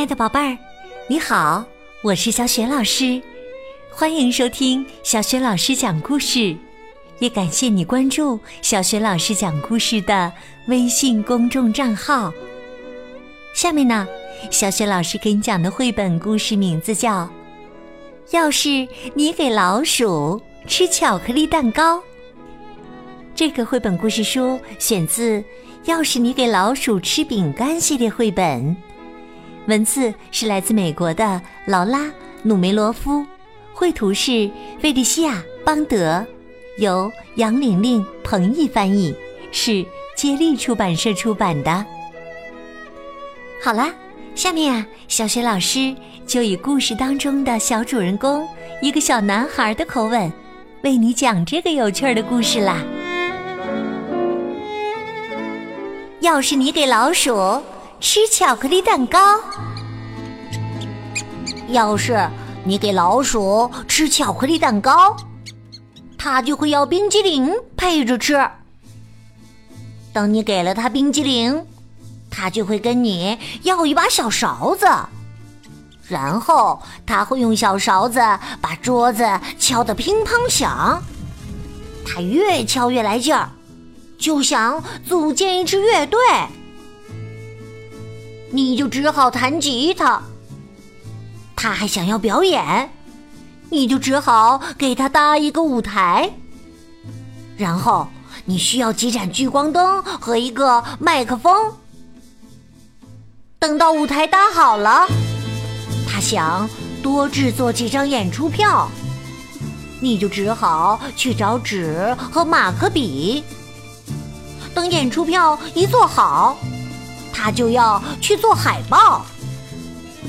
亲爱的宝贝儿，你好，我是小雪老师，欢迎收听小雪老师讲故事，也感谢你关注小雪老师讲故事的微信公众账号。下面呢，小雪老师给你讲的绘本故事名字叫《要是你给老鼠吃巧克力蛋糕》。这个绘本故事书选自《要是你给老鼠吃饼干》系列绘本。文字是来自美国的劳拉·努梅罗夫，绘图是费利西亚·邦德，由杨玲玲、彭毅翻译，是接力出版社出版的。好啦，下面啊，小雪老师就以故事当中的小主人公一个小男孩的口吻，为你讲这个有趣的故事啦。要是你给老鼠。吃巧克力蛋糕。要是你给老鼠吃巧克力蛋糕，它就会要冰激凌配着吃。等你给了它冰激凌，它就会跟你要一把小勺子，然后它会用小勺子把桌子敲得乒乓响。它越敲越来劲儿，就想组建一支乐队。你就只好弹吉他。他还想要表演，你就只好给他搭一个舞台。然后你需要几盏聚光灯和一个麦克风。等到舞台搭好了，他想多制作几张演出票，你就只好去找纸和马克笔。等演出票一做好。他就要去做海报，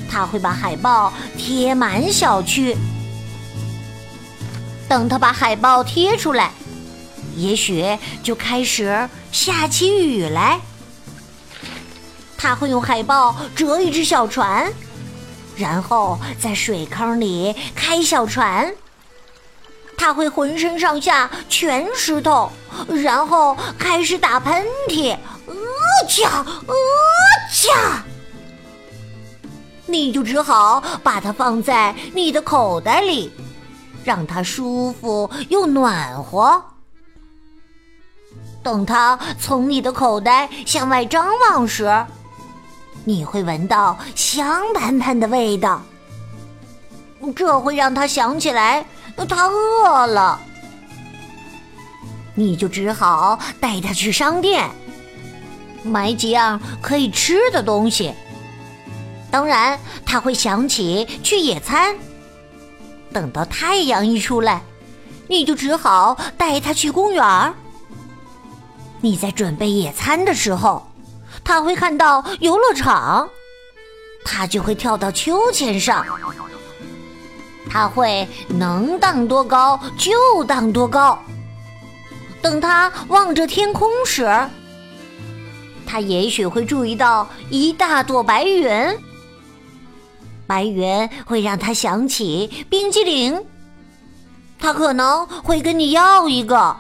他会把海报贴满小区。等他把海报贴出来，也许就开始下起雨来。他会用海报折一只小船，然后在水坑里开小船。他会浑身上下全湿透，然后开始打喷嚏。恰，呃恰，你就只好把它放在你的口袋里，让它舒服又暖和。等它从你的口袋向外张望时，你会闻到香喷喷的味道。这会让它想起来它饿了，你就只好带它去商店。买几样可以吃的东西。当然，他会想起去野餐。等到太阳一出来，你就只好带他去公园。你在准备野餐的时候，他会看到游乐场，他就会跳到秋千上。他会能荡多高就荡多高。等他望着天空时，他也许会注意到一大朵白云，白云会让他想起冰激凌，他可能会跟你要一个。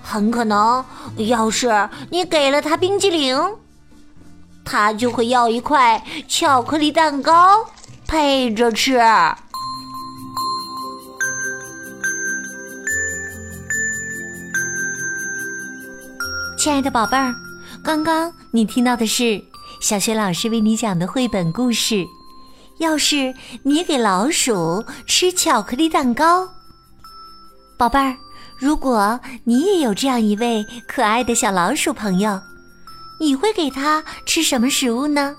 很可能，要是你给了他冰激凌，他就会要一块巧克力蛋糕配着吃。亲爱的宝贝儿。刚刚你听到的是小学老师为你讲的绘本故事。要是你给老鼠吃巧克力蛋糕，宝贝儿，如果你也有这样一位可爱的小老鼠朋友，你会给它吃什么食物呢？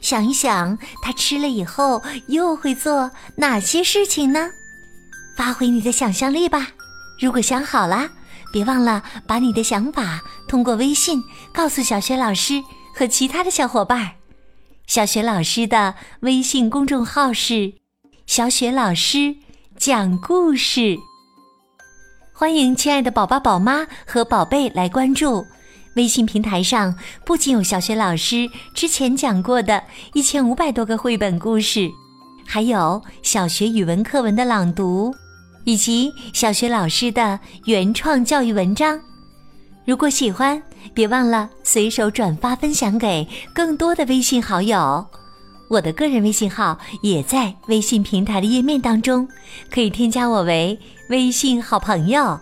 想一想，它吃了以后又会做哪些事情呢？发挥你的想象力吧。如果想好了。别忘了把你的想法通过微信告诉小雪老师和其他的小伙伴。小雪老师的微信公众号是“小雪老师讲故事”，欢迎亲爱的宝爸、宝妈和宝贝来关注。微信平台上不仅有小雪老师之前讲过的一千五百多个绘本故事，还有小学语文课文的朗读。以及小学老师的原创教育文章，如果喜欢，别忘了随手转发分享给更多的微信好友。我的个人微信号也在微信平台的页面当中，可以添加我为微信好朋友。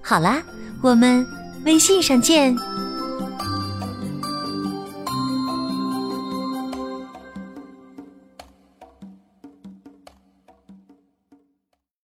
好啦，我们微信上见。